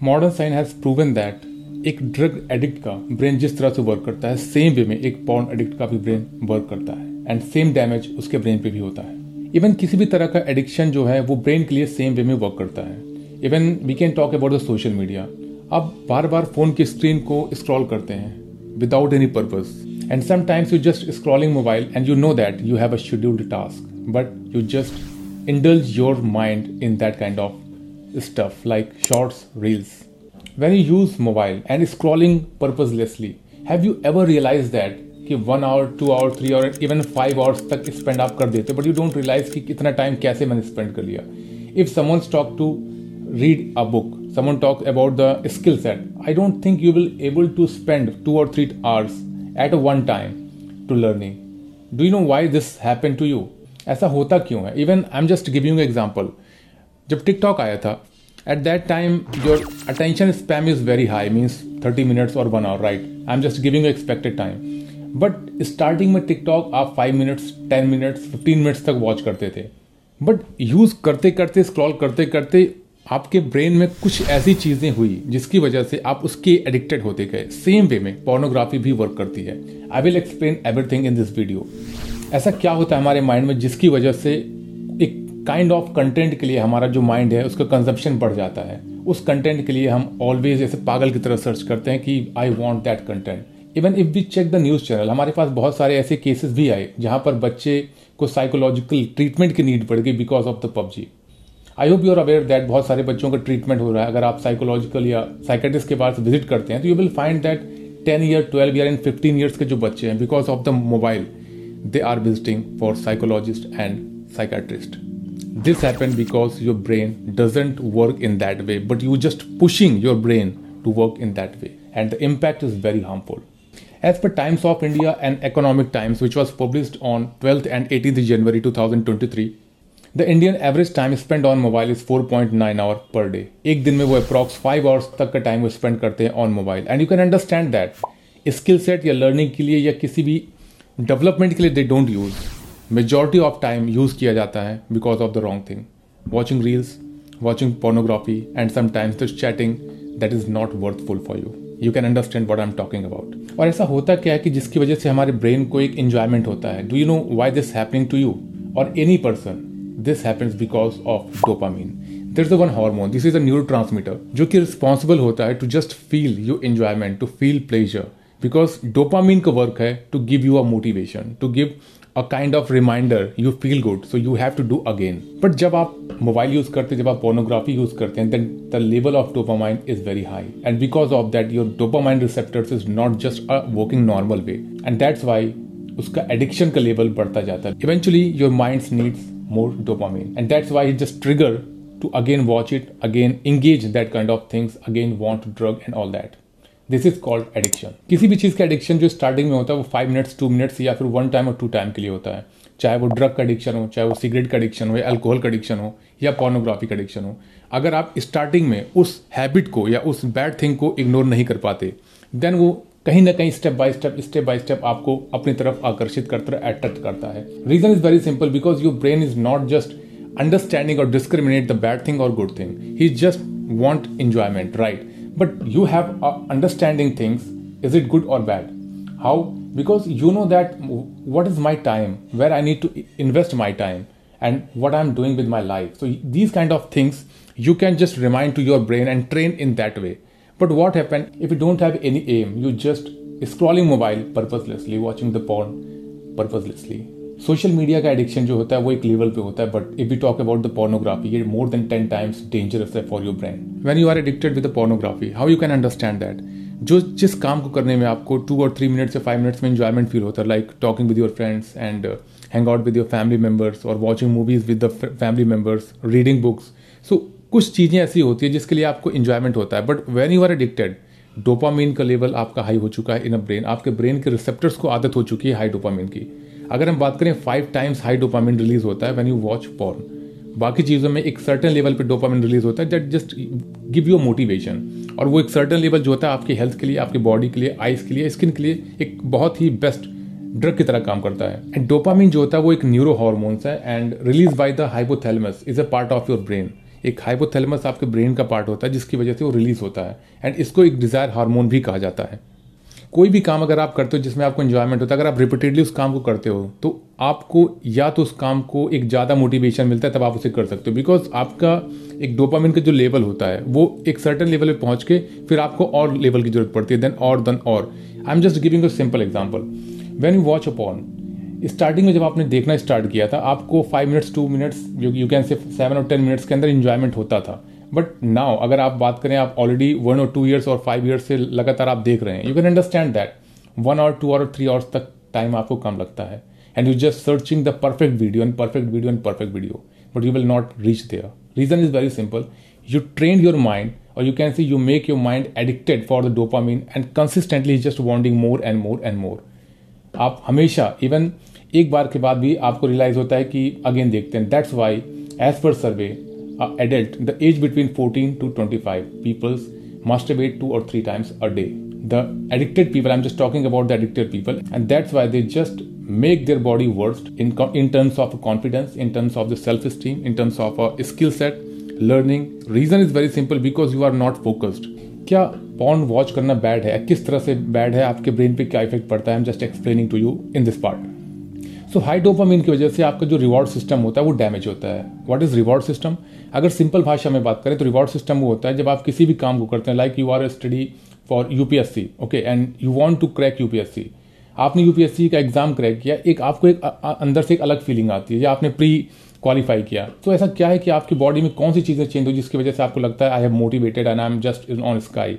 Modern science has proven that एक drug addict का brain जिस तरह से वर्क करता है सेम वे में एक पॉर्न एडिक्ट का भी ब्रेन वर्क करता है एंड सेम डैमेज उसके ब्रेन पे भी होता है। इवन किसी भी तरह का एडिक्शन जो है, वो ब्रेन के लिए सेम वे में वर्क करता है। Even we can talk about the social media आप बार बार फ़ोन की स्क्रीन को स्क्रॉल करते हैं without any purpose and sometimes you just scrolling mobile and you know that you have a scheduled task but you just indulge your mind in that kind of stuff like shorts, reels. When you use mobile and scrolling purposelessly, have you ever realized that कि one hour two hour three hour even five hours तक spend आप कर देते but you don't realise कि कितना time कैसे मैंने spend कर लिया। If someone talk to read a book someone talk about the skill set I don't think you will able to spend two और three hours at one time to learning do you know why this happen to you ऐसा होता क्यों है? Even I am just giving example जब TikTok आया था at that time your attention span is very high means thirty minutes और one hour right I am just giving expected time but starting में TikTok आप five minutes ten minutes fifteen minutes तक watch करते थे। But use करते करते scroll करते करते, आपके ब्रेन में कुछ ऐसी चीज़ें हुई, जिसकी वजह से आप उसके एडिक्टेड होते गए। सेम वे में पोर्नोग्राफी भी वर्क करती है। I will explain everything in this video ऐसा क्या होता है हमारे माइंड में, जिसकी वजह से काइंड ऑफ़ कंटेंट के लिए हमारा जो माइंड है, उसका कंजप्शन बढ़ जाता है। उस कंटेंट के लिए हम ऑलवेज ऐसे पागल की तरह सर्च करते हैं कि I want that content even if we check the news channel हमारे पास बहुत सारे ऐसे केसेस भी आए, जहाँ पर बच्चे को साइकोलॉजिकल ट्रीटमेंट की नीड पड़ गई because of the PUBG. I hope you are aware that बहुत सारे बच्चों का ट्रीटमेंट हो रहा है। अगर आप साइकोलॉजिकल या साइकेटिस्ट के पास विज़िट करते हैं तो you will find that ten year twelve year and fifteen years के जो बच्चे हैं because of the mobile they are visiting for psychologist and psychiatrist this happened because your brain doesn't work in that way but you just pushing your brain to work in that way and the impact is very harmful as per times of india and economic times which was published on 12th and 18th january 2023 the indian average time spent on mobile is 4.9 hour per day एक दिन में वो approx 5 hours तक का time वो spend करते हैं on mobile and you can understand that skill set या लर्निंग के लिए या किसी भी डेवलपमेंट के लिए they don't use majority of time use किया जाता है because of the wrong thing watching reels watching pornography and sometimes this chatting that is not worthful for you you can understand what I am talking about और ऐसा होता क्या है कि जिसकी वजह से हमारे ब्रेन को एक इंजॉयमेंट होता है? Do you know why this happening to you और any person this happens because of dopamine there is one hormone this is a neuro transmitter जो कि रिस्पॉन्सिबल होता है to just feel you enjoyment to feel pleasure because dopamine का work है to give you a motivation to give a kind of reminder you feel good so you have to do again but जब आप mobile use करते हैं जब आप pornography use करते हैं then the level of dopamine is very high and because of that your dopamine receptors is not just a working normal way and that's why उसका addiction का लेवल बढ़ता जाता है. Eventually your mind needs more dopamine and it just trigger to again watch it, again engage in that kind of things, again want drug and all that. This is called addiction किसी भी चीज़ का addiction जो starting में होता है, वो five minutes two minutes या फिर वन टाइम और टू टाइम के लिए होता है। चाहे वो ड्रग का एडिक्शन हो, चाहे वो सिगरेट का एडिक्शन हो, या अल्कोहल का एडिक्शन हो, या पोर्नोग्राफी का एडिक्शन हो। अगर आप स्टार्टिंग में उस हैबिट को या उस बैड थिंग को इग्नोर नहीं कर पाते देन वो कहीं ना कहीं step by step step by step आपको अपनी तरफ़ आकर्षित करता है अट्रैक्ट करता है। Reason is very simple because your brain is not just understanding और डिस्क्रिमिनेट द बैड थिंग और good thing he just want enjoyment right but you have uh, understanding things is it good or bad? How? Because you know that what is my time where i need to invest my time and what i'm doing with my life. So these kind of things you can just remind to your brain and train in that way. But what happen if you don't have any aim you just scrolling mobile purposelessly watching the porn purposelessly social media का addiction जो होता है, वो एक level पे होता है but if you talk about the pornography ये more than ten times dangerous है for your brain when you are addicted with the pornography how you can understand that जो जिस काम को करने में आपको टू और थ्री मिनट्स से फाइव मिनट्स में इंजॉयमेंट फील होता है like talking with your friends and hang out with your family members और watching movies with the family members reading books so कुछ चीज़ें ऐसी होती है जिसके लिए आपको इंजॉयमेंट होता है but when you are addicted dopamine का लेवल आपका हाई हो चुका है इन अ ब्रेन आपके ब्रेन के रिसेप्टर्स को आदत हो चुकी है हाई डोपामीन की. अगर हम बात करें five times high dopamine release होता है व्हेन यू वॉच पॉर्न बाकी चीज़ों में एक सर्टन लेवल पे डोपामिन रिलीज़ होता है that just give you motivation और वो एक सर्टन लेवल जो होता है आपकी हेल्थ के लिए, आपकी बॉडी के लिए आइस के लिए स्किन के लिए एक बहुत ही बेस्ट ड्रग की तरह काम करता है. एंड डोपामिन जो होता है वो एक न्यूरो हार्मोन्स है and release by the hypothalamus is a part of your brain एक हाइपोथैलेमस आपके ब्रेन का पार्ट होता है, जिसकी वजह से वो रिलीज़ होता है. एंड इसको एक डिज़ायर हार्मोन भी कहा जाता है. कोई भी काम अगर आप करते हो जिसमें आपको इन्जॉयमेंट होता है, अगर आप रिपीटेडली उस काम को करते हो तो आपको या तो उस काम को एक ज़्यादा मोटिवेशन मिलता है, तब आप उसे कर सकते हो। बिकॉज़ आपका एक डोपामिन का जो लेवल होता है, वो एक सर्टन लेवल पे पहुँच के फिर आपको और लेवल की ज़रूरत पड़ती है देन और देन और। I am just giving a simple example when you watch a porn starting में जब आपने देखना स्टार्ट किया था, आपको five minutes two minutes you can say seven और टेन मिनट्स के अंदर इन्जॉयमेंट होता था। बट नाउ अगर आप बात करें, आप ऑलरेडी वन और टू ईयर्स और फाइव ईयर्स से लगातार आप देख रहे हैं you can understand that one और टू और थ्री आवर्स तक टाइम आपको कम लगता है. And you just searching the perfect video and perfect video and perfect video but you will not reach there reason is very simple you train your mind, or you can say you make your mind addicted for the dopamine and consistently just wanting more and more and more. आप हमेशा even एक बार के बाद भी आपको realise होता है कि अगेन देखते हैं that's why as per survey adult, the age between 14 to 25 peoples masturbate two or three times a day. The addicted people, I'm just talking about the addicted people, and that's why they just make their body worse in, in terms of confidence, in terms of the self esteem, in terms of a skill set, learning. Reason is very simple because you are not focused. क्या porn watch करना bad है किस तरह से bad है आपके brain पे क्या इफेक्ट पड़ता है I am just explaining to you in this part so high dopamine की वजह से आपका जो रिवॉर्ड सिस्टम होता है, वो डैमेज होता है। व्हाट इज़ रिवॉर्ड सिस्टम अगर सिंपल भाषा में बात करें तो रिवॉर्ड सिस्टम वो होता है जब आप किसी भी काम को करते हैं like you are study for UPSC okay and you want to crack UPSC आपने यूपीएससी का एग्ज़ाम क्रैक किया, एक आपको एक अंदर से एक अलग फीलिंग आती है, या आपने प्री क्वालिफाई किया। तो ऐसा क्या है कि आपकी बॉडी में कौन सी चीज़ें चेंज हो जिसकी वजह से आपको लगता है I have motivated and I am just on sky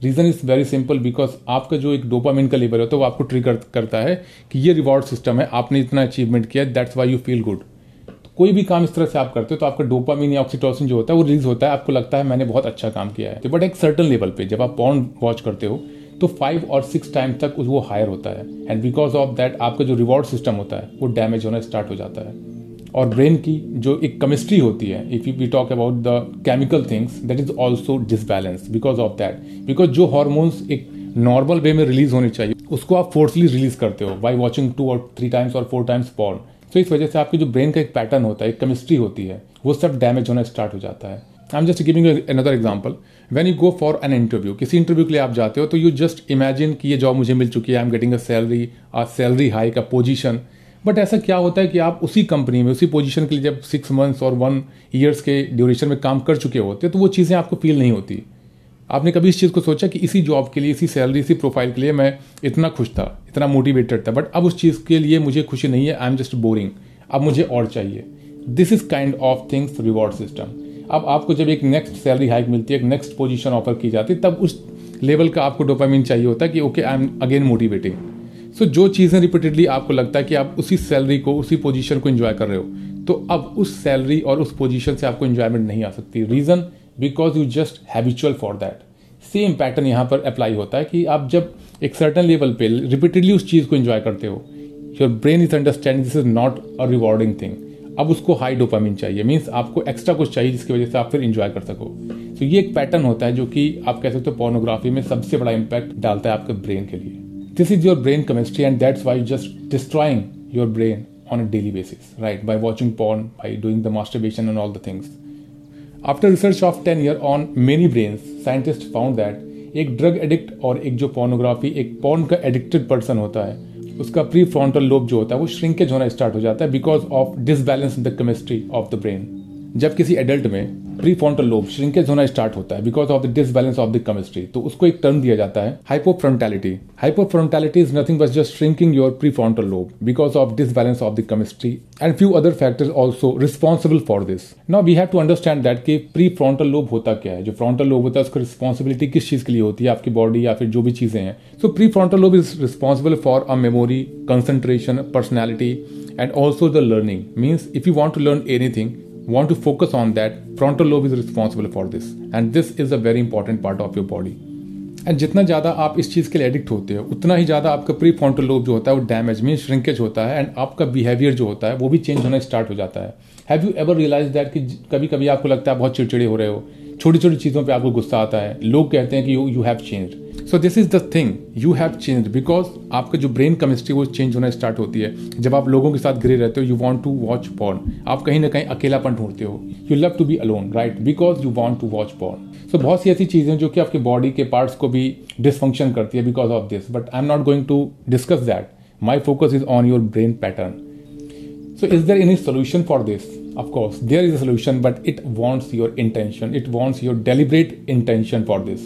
reason is very simple because आपका जो एक डोपामिन का लेवल होता है वो आपको ट्रिगर करता है कि ये रिवॉर्ड सिस्टम है, आपने इतना अचीवमेंट किया that's why you feel good कोई भी काम इस तरह से आप करते हो तो आपका डोपामिन या ऑक्सीटोसिन जो होता है, वो रिलीज़ होता है। आपको लगता है, मैंने बहुत अच्छा काम किया है। बट एक सर्टन लेवल पे, जब आप पॉन वॉच करते हो तो फाइव और सिक्स टाइम तक वो हायर होता है। एंड बिकॉज़ ऑफ़ दैट आपका जो रिवॉर्ड सिस्टम होता है, वो डैमेज होना स्टार्ट हो जाता है। और ब्रेन की जो एक केमिस्ट्री होती है if we talk about the chemical things that is also disbalance because of that because जो हॉर्मोन्स एक नॉर्मल वे में रिलीज़ होने चाहिए, उसको आप फोर्सली रिलीज़ करते हो बाई वॉचिंग टू और थ्री टाइम्स और फोर टाइम्स पॉर्न तो इस वजह से आपकी जो ब्रेन का एक पैटर्न होता है, एक केमिस्ट्री होती है, वो सब डैमेज होना स्टार्ट हो जाता है. I am just giving another example when you go for an interview किसी इंटरव्यू के लिए आप जाते हो तो यू जस्ट इमेजिन कि ये जॉब मुझे मिल चुकी है I am getting a salary a salary high का पोजिशन बट ऐसा क्या होता है कि आप उसी कंपनी में, उसी पोजीशन के लिए जब सिक्स मंथ्स और वन ईयर्स के ड्यूरेशन में काम कर चुके होते तो वो चीज़ें आपको फील नहीं होती। आपने कभी इस चीज़ को सोचा कि इसी जॉब के लिए, इसी सैलरी इसी प्रोफ़ाइल के लिए मैं इतना खुश था, इतना मोटिवेटेड था? बट अब उस चीज़ के लिए मुझे खुशी नहीं है आई एम जस्ट बोरिंग अब मुझे और चाहिए। This is kind of things reward system अब आपको जब एक नेक्स्ट सैलरी हाइक मिलती है, एक नेक्स्ट पोजीशन ऑफ़र की जाती है, तब उस लेवल का आपको डोपामिन चाहिए होता है कि okay I am again motivating so so, जो चीज़ें रिपीटेडली आपको लगता है कि आप उसी सैलरी को उसी पोजीशन को एंजॉय कर रहे हो तो अब उस सैलरी और उस पोजीशन से आपको एंजॉयमेंट नहीं आ सकती। Reason because you just habitual for that same pattern यहाँ पर अप्लाई होता है कि आप जब एक सर्टन लेवल पे रिपीटेडली उस चीज़ को एंजॉय करते हो your brain is understand this is not a rewarding thing अब उसको हाई डोपामिन चाहिए। मीन्स आपको एक्स्ट्रा कुछ चाहिए जिसकी वजह से आप फिर इंजॉय कर सको। तो ये एक पैटर्न होता है जो कि आप कह सकते हो पोर्नोग्राफी में सबसे बड़ा इंपैक्ट डालता है आपके ब्रेन के लिए। This is your brain chemistry and that's why just destroying your brain on a daily basis, right? By watching porn, by doing the masturbation and all the things. After research of 10 years on many brains, scientists found that एक drug addict और एक जो pornography एक porn का addicted person होता है उसका pre frontal lobe जो होता है वो श्रिंकेज होना स्टार्ट हो जाता है because of disbalance in the chemistry of the brain जब किसी एडल्ट में प्री फ्रंटल लोब श्रिंकेज होना स्टार्ट होता है because of the disbalance of the chemistry तो उसको एक टर्म दिया जाता है hypofrontality hypofrontality is nothing but just shrinking your prefrontal lobe because of disbalance of the chemistry and few other factors also responsible for this now we have to understand that कि pre frontal lobe होता क्या है? जो frontal lobe होता है, उसका responsibility किस चीज़ के लिए होती है? आपकी बॉडी या फिर जो भी चीज़ें हैं। So prefrontal lobe is responsible for a memory concentration personality and also the learning means if you want to learn anything want to focus on that, frontal lobe is responsible for this. And this is a very important part of your body. And जितना ज़्यादा आप इस चीज़ के लिए addict होते हो, उतना ही ज़्यादा आपका प्री फ्रंटल लोब जो होता है, वो डैमेज मीन श्रिंकेज होता है एंड आपका बिहेवियर जो होता है, वो भी चेंज होना स्टार्ट हो जाता है. Have you ever realise that कि कभी कभी आपको लगता है बहुत चिड़चिड़े हो रहे हो? छोटी छोटी चीज़ों पे आपको गुस्सा आता है. लोग कहते हैं कि you you have change so this is the thing you have change because आपका जो ब्रेन केमिस्ट्री वो चेंज होना स्टार्ट होती है। जब आप लोगों के साथ घिरे रहते हो you want to watch porn आप कहीं ना कहीं अकेलापन ढूंढते हो। You love to be alone right because you want to watch porn so बहुत सी ऐसी चीज़ें जो कि आपके बॉडी के पार्ट्स को भी डिसफंक्शन करती है because of this but I am not going to discuss that my focus is on your brain pattern so is there any solution for this Of course, there is a solution, but it wants your intention. It wants your deliberate intention for this.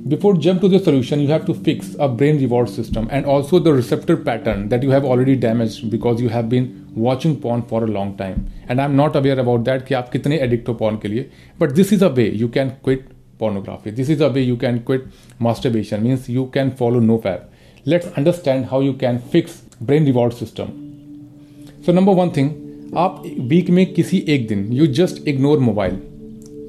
Before jump to the solution, you have to fix a brain reward system and also the receptor pattern that you have already damaged because you have been watching porn for a long time. And I'm not aware about that कि आप कितने addict हो porn के लिए. But this is a way you can quit pornography. This is a way you can quit masturbation. Means you can follow NoFap. Let's understand how you can fix brain reward system. So number one thing आप week में किसी एक दिन you just ignore mobile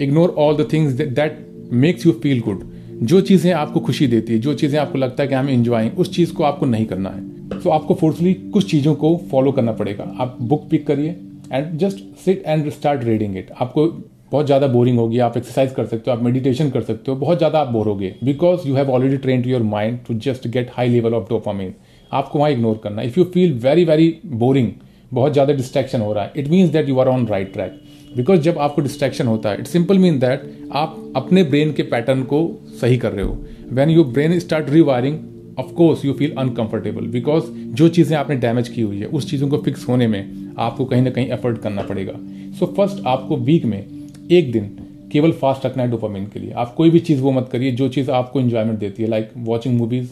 ignore all the things that makes you feel good जो चीज़ें आपको खुशी देती है जो चीज़ें आपको लगता है कि हमें इंजॉइंग उस चीज़ को आपको नहीं करना है। So, आपको फोर्सली कुछ चीज़ों को फॉलो करना पड़ेगा। आप बुक पिक करिए and just sit and start reading it आपको बहुत ज़्यादा बोरिंग होगी आप एक्सरसाइज कर सकते हो आप मेडिटेशन कर सकते हो बहुत ज़्यादा आप बोर होगे। Because you have already train to your mind to just get high level of dopamine आपको वहाँ इग्नोर करना if you feel very very boring बहुत ज़्यादा डिस्ट्रैक्शन हो रहा है it means that you are on right track because जब आपको डिस्ट्रैक्शन होता है इट सिंपल मीन दैट आप अपने ब्रेन के पैटर्न को सही कर रहे हो। When you brain start rewiring of course you feel uncomfortable because जो चीज़ें आपने डैमेज की हुई है, उस चीज़ों को फिक्स होने में आपको कहीं ना कहीं एफर्ट करना पड़ेगा। सो so फ़र्स्ट आपको वीक में एक दिन केवल फास्ट रखना है डोपामिन के लिए। आप कोई भी चीज़ वो मत करिए, जो चीज़ आपको इन्जॉयमेंट देती है लाइक वॉचिंग मूवीज़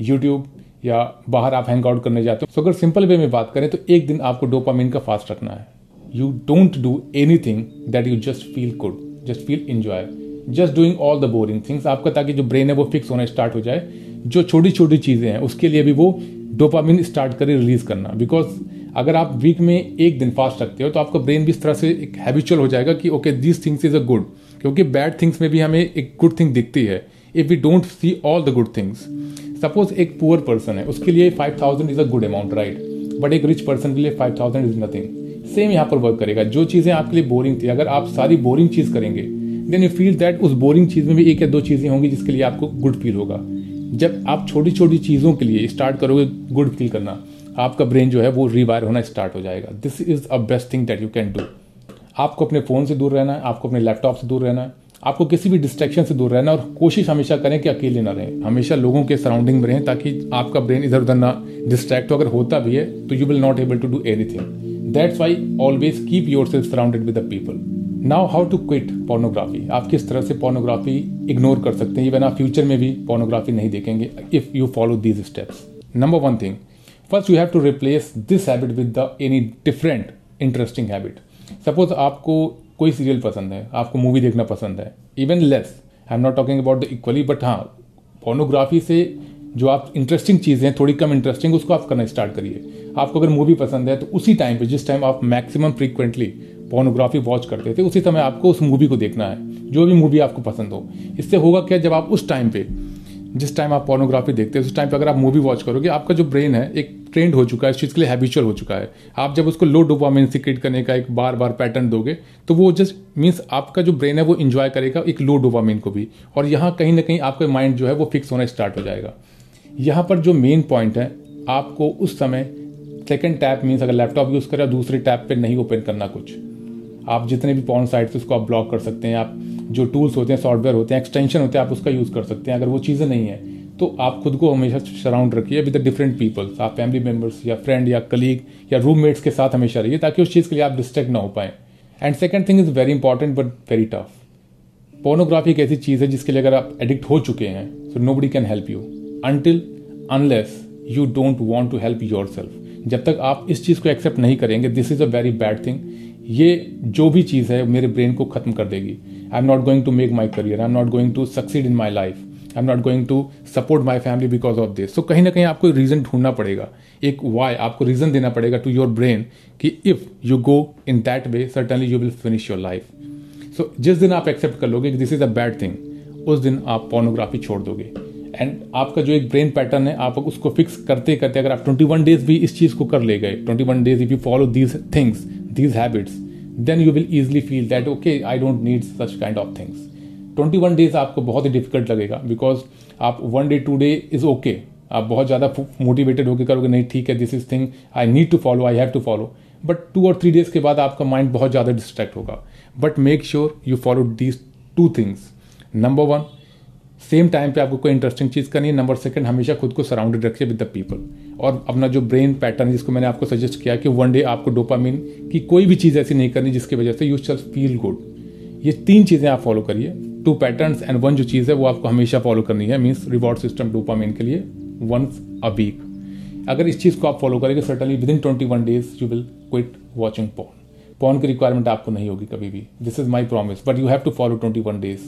यूट्यूब या बाहर आप हैंग आउट करने जाते हो। सो अगर सिंपल वे में बात करें तो एक दिन आपको डोपामिन का फास्ट रखना है। You don't do anything that you just feel good just feel enjoy just doing all the boring things आपका ताकि जो ब्रेन है वो फिक्स होना स्टार्ट हो जाए। जो छोटी छोटी चीज़ें हैं, उसके लिए भी वो डोपामिन स्टार्ट करे रिलीज़ करना। बिकॉज़ अगर आप वीक में एक दिन फास्ट रखते हो तो आपका ब्रेन भी इस तरह से एक हैबिचुअल हो जाएगा कि okay this things is a good क्योंकि बैड थिंग्स में भी हमें एक गुड थिंग दिखती है। If we don't see all the good things suppose एक पुअर पर्सन है, उसके लिए five thousand is a good amount right but एक रिच पर्सन के लिए five thousand is nothing same यहाँ पर वर्क करेगा। जो चीज़ें आपके लिए बोरिंग थी, अगर आप सारी बोरिंग चीज़ करेंगे देन यू फील दैट उस बोरिंग चीज़ में भी एक या दो चीज़ें होंगी जिसके लिए आपको गुड फील होगा। जब आप छोटी छोटी चीज़ों के लिए स्टार्ट करोगे गुड फील करना, आपका ब्रेन जो है वो रिवायर होना स्टार्ट हो जाएगा। This is a best thing that you can do आपको अपने फ़ोन से दूर रहना है, आपको अपने लैपटॉप से दूर रहना है, आपको किसी भी डिस्ट्रैक्शन से दूर रहना और कोशिश हमेशा करें कि अकेले ना रहें। हमेशा लोगों के सराउंडिंग में रहें ताकि आपका ब्रेन इधर उधर ना डिस्ट्रैक्ट हो। अगर होता भी है तो you will not able to do anything that's why always keep yourself surrounded with the people now how to quit pornography आप किस तरह से पोर्नोग्राफी इग्नोर कर सकते हैं? इवन आप फ्यूचर में भी पोर्नोग्राफी नहीं देखेंगे if you follow these steps number one thing first you have to replace this habit with the any different interesting habit suppose आपको कोई सीरियल पसंद है, आपको मूवी देखना पसंद है even less I am not talking about the equally but हाँ pornography से जो आप इंटरेस्टिंग चीज़ें थोड़ी कम इंटरेस्टिंग उसको आप करना स्टार्ट करिए। आपको अगर मूवी पसंद है तो उसी टाइम पे, जिस टाइम आप मैक्सिमम फ्रीक्वेंटली पोर्नोग्राफी वॉच करते थे, उसी समय आपको उस मूवी को देखना है, जो भी मूवी आपको पसंद हो। इससे होगा क्या, जब आप उस टाइम पे, जिस टाइम आप पोर्नोग्राफी देखते हैं, उस टाइम पे अगर आप मूवी वॉच करोगे, आपका जो ब्रेन है, एक ट्रेंड हो चुका है, इस चीज़ के लिए हैबिचुअल हो चुका है। आप जब उसको लो डोपामिन सिक्रेट करने का एक बार बार पैटर्न दोगे तो वो जस्ट मीन्स आपका जो ब्रेन है, वो इन्जॉय करेगा एक लो डोपामिन को भी। और यहाँ कहीं ना कहीं आपका माइंड जो है, वो फिक्स होना स्टार्ट हो जाएगा। यहाँ पर जो मेन पॉइंट है, आपको उस समय सेकेंड टैप मीन्स अगर लैपटॉप यूज़ करें दूसरे टैप पर नहीं ओपन करना कुछ। आप जितने भी पॉन साइट्स उसको आप ब्लॉक कर सकते हैं। आप जो टूल्स होते हैं सॉफ्टवेयर होते हैं एक्सटेंशन होते हैं, आप उसका यूज़ कर सकते हैं। अगर वो चीज़ें नहीं है तो आप खुद को हमेशा सराउंड रखिए विद डिफरेंट पीपल्स आप फैमिली मेंबर्स या फ्रेंड या कलीग या रूममेट्स के साथ हमेशा रहिए, ताकि उस चीज़ के लिए आप डिस्ट्रैक्ट ना हो पाए। And second thing is very important but very tough pornography एक ऐसी चीज़ है जिसके लिए अगर आप एडिक्ट हो चुके हैं so nobody can help you until unless you don't want to help yourself जब तक आप इस चीज़ को एक्सेप्ट नहीं करेंगे this is a very bad thing ये जो भी चीज़ है, मेरे ब्रेन को खत्म कर देगी। I am not going to make my career I am not going to succeed in my life I am not going to support my family because of this so कहीं ना कहीं आपको रीजन ढूंढना पड़ेगा। एक वाई आपको reason देना पड़ेगा टू योर ब्रेन कि if you go in that way certainly you will finish your life so जिस दिन आप एक्सेप्ट कर लोगे कि this is a bad thing उस दिन आप पोर्नोग्राफी छोड़ दोगे। एंड आपका जो एक ब्रेन पैटर्न है, आप उसको फिक्स करते करते अगर आप ट्वेंटी वन डेज़ भी इस चीज़ को कर ले गए twenty one days if you follow these things these habits then you will easily feel that okay I don't need such kind of things twenty one days आपको बहुत ही डिफ़िकल्ट लगेगा बिकॉज़ आप one day two day is okay आप बहुत ज़्यादा motivated होकर करोगे, नहीं, ठीक है this is thing I need to follow I have to follow but two और थ्री डेज़ के बाद आपका माइंड बहुत ज़्यादा डिस्ट्रैक्ट होगा. But make sure you follow these two things number one same time पे आपको कोई इंटरेस्टिंग चीज़ करनी है नंबर सेकंड हमेशा खुद को सराउंडेड रखिए विद द पीपल और अपना जो ब्रेन पैटर्न जिसको मैंने आपको सजेस्ट किया कि वन डे आपको डोपामिन की कोई भी चीज़ ऐसी नहीं करनी जिसकी वजह से यू शल फील गुड ये तीन चीज़ें आप फॉलो करिए. टू पैटर्न एंड वन जो चीज़ है, वो आपको हमेशा फॉलो करनी है. मीन्स रिवॉर्ड सिस्टम डोपामिन के लिए वंस अ वीक अगर इस चीज़ को आप फॉलो करेंगे certainly within twenty one days you will quit watching porn porn की रिक्वायरमेंट आपको नहीं होगी कभी भी. This is my promise but you have to follow twenty one days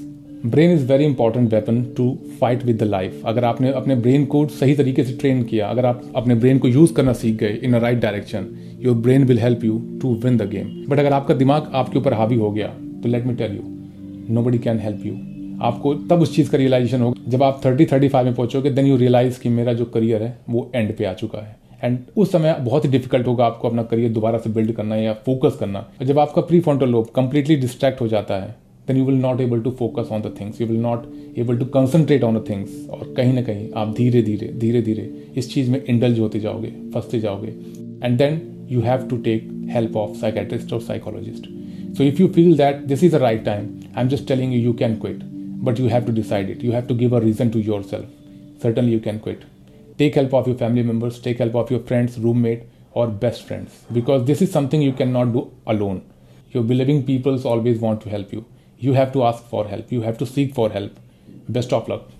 brain is very important weapon to fight with the life अगर आपने अपने brain को सही तरीके से ट्रेन किया, अगर आप अपने ब्रेन को यूज़ करना सीख गए in a right direction your brain will help you to win the game but अगर आपका दिमाग आपके ऊपर हावी हो गया तो let me tell you nobody can help you आपको तब उस चीज़ का रियलाइजेशन होगा जब आप थर्टी थर्टी फाइव में पहुंचोगे देन यू रियलाइज़ कि मेरा जो करियर है, वो एंड पे आ चुका है. एंड उस समय बहुत ही डिफ़िकल्ट होगा आपको अपना करियर दोबारा से बिल्ड करना या फोकस करना. जब आपका pre frontal lobe completely distract हो जाता है then you will not able to focus on the things you will not able to concentrate on the things और कहीं ना कहीं आप धीरे धीरे धीरे धीरे इस चीज़ में इंडल्ज होते जाओगे फंसते जाओगे and then you have to take help of psychiatrist or psychologist so if you feel that this is the right time i'm just telling you you can quit but you have to decide it you have to give a reason to yourself certainly you can quit take help of your family members take help of your friends roommate or best friends because this is something you cannot do alone your believing peoples always want to help you you have to ask for help. You have to seek for help. Best of luck